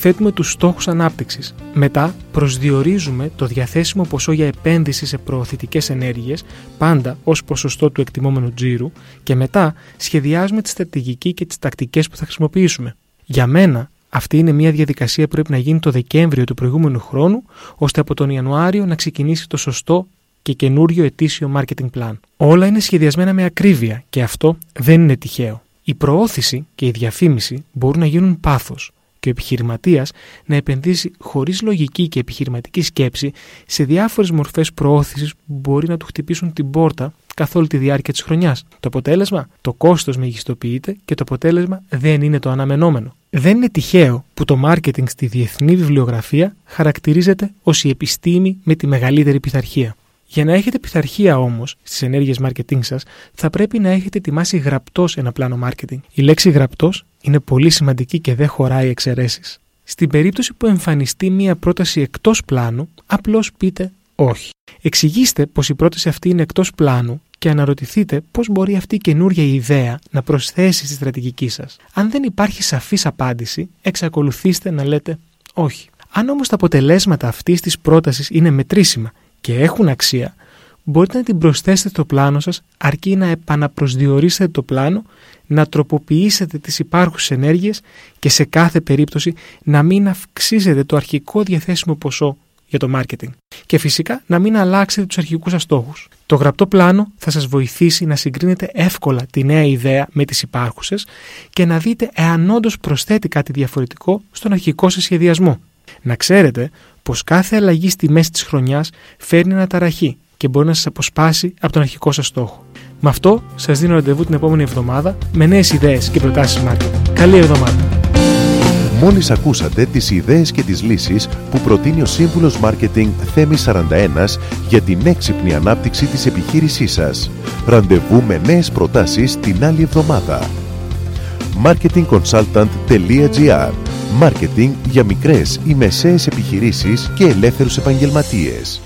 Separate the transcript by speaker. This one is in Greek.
Speaker 1: θέτουμε τους στόχους ανάπτυξης. Μετά προσδιορίζουμε το διαθέσιμο ποσό για επένδυση σε προωθητικές ενέργειες, πάντα ως ποσοστό του εκτιμόμενου τζίρου και μετά σχεδιάζουμε τη στρατηγική και τις τακτικές που θα χρησιμοποιήσουμε. Για μένα αυτή είναι μια διαδικασία που πρέπει να γίνει το Δεκέμβριο του προηγούμενου χρόνου, ώστε από τον Ιανουάριο να ξεκινήσει το σωστό και καινούριο ετήσιο marketing plan. Όλα είναι σχεδιασμένα με ακρίβεια και αυτό δεν είναι τυχαίο. Η προώθηση και η διαφήμιση μπορούν να γίνουν πάθος και ο επιχειρηματίας να επενδύσει χωρίς λογική και επιχειρηματική σκέψη σε διάφορες μορφές προώθησης που μπορεί να του χτυπήσουν την πόρτα καθ' όλη τη διάρκεια της χρονιάς. Το αποτέλεσμα, το κόστος μεγιστοποιείται και το αποτέλεσμα δεν είναι το αναμενόμενο. Δεν είναι τυχαίο που το μάρκετινγκ στη διεθνή βιβλιογραφία χαρακτηρίζεται ως η επιστήμη με τη μεγαλύτερη πειθαρχία. Για να έχετε πειθαρχία όμως στις ενέργειες marketing σας, θα πρέπει να έχετε ετοιμάσει γραπτός ένα πλάνο marketing. Η λέξη γραπτός είναι πολύ σημαντική και δεν χωράει εξαιρέσεις. Στην περίπτωση που εμφανιστεί μία πρόταση εκτός πλάνου, απλώς πείτε όχι. Εξηγήστε πως η πρόταση αυτή είναι εκτός πλάνου και αναρωτηθείτε πώς μπορεί αυτή η καινούργια ιδέα να προσθέσει στη στρατηγική σας. Αν δεν υπάρχει σαφής απάντηση, εξακολουθήστε να λέτε όχι. Αν όμως τα αποτελέσματα αυτής της πρότασης είναι μετρήσιμα και έχουν αξία, μπορείτε να την προσθέσετε στο πλάνο σας αρκεί να επαναπροσδιορίσετε το πλάνο, να τροποποιήσετε τις υπάρχουσες ενέργειες και σε κάθε περίπτωση να μην αυξήσετε το αρχικό διαθέσιμο ποσό για το marketing. Και φυσικά να μην αλλάξετε τους αρχικούς σας στόχους. Το γραπτό πλάνο θα σας βοηθήσει να συγκρίνετε εύκολα τη νέα ιδέα με τις υπάρχουσες και να δείτε εάν όντως προσθέτει κάτι διαφορετικό στον αρχικό σας σχεδιασμό. Να ξέρετε πως κάθε αλλαγή στη μέση της χρονιάς φέρνει αναταραχή και μπορεί να σας αποσπάσει από τον αρχικό σας στόχο. Με αυτό σας δίνω ραντεβού την επόμενη εβδομάδα με νέες ιδέες και προτάσεις marketing. Καλή εβδομάδα!
Speaker 2: Μόλις ακούσατε τις ιδέες και τις λύσεις που προτείνει ο σύμβουλος Μάρκετινγκ Θέμη 41 για την έξυπνη ανάπτυξη της επιχείρησής σας. Ραντεβού με νέες προτάσεις την άλλη εβδομάδα. marketingconsultant.gr Μάρκετινγκ για μικρές ή μεσαίες επιχειρήσεις και ελεύθερους επαγγελματίες.